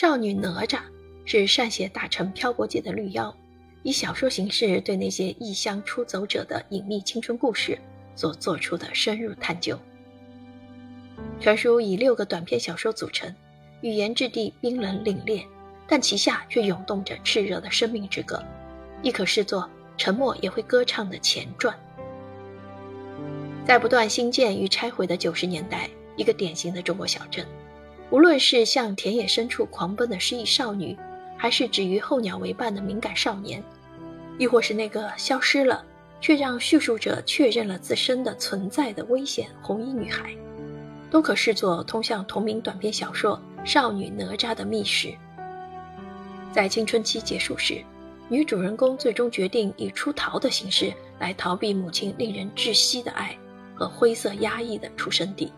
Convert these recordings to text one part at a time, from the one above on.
少女哪吒是善写大臣漂泊记的绿妖，以小说形式对那些异乡出走者的隐秘青春故事所做出的深入探究。全书以六个短篇小说组成，语言质地冰冷凛冽，但其下却涌动着炽热的生命之歌，亦可视作沉默也会歌唱的前传。在不断兴建与拆毁的九十年代，一个典型的中国小镇，无论是向田野深处狂奔的失意少女，还是止于候鸟为伴的敏感少年，亦或是那个消失了却让叙述者确认了自身的存在的危险红衣女孩，都可视作通向同名短篇小说《少女哪吒》的密室。在青春期结束时，女主人公最终决定以出逃的形式来逃避母亲令人窒息的爱。和灰色压抑的出生地，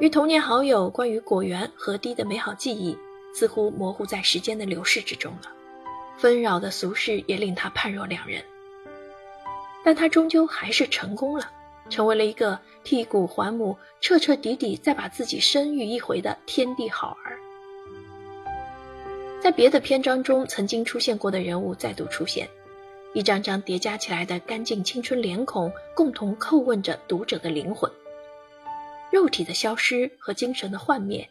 与童年好友关于果园河堤的美好记忆，似乎模糊在时间的流逝之中了。纷扰的俗世也令他判若两人，但他终究还是成功了，成为了一个替骨还母、彻彻底底再把自己生育一回的天地好儿。在别的篇章中曾经出现过的人物再度出现。一张张叠加起来的干净青春脸孔，共同叩问着读者的灵魂。肉体的消失和精神的幻灭，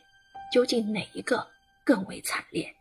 究竟哪一个更为惨烈？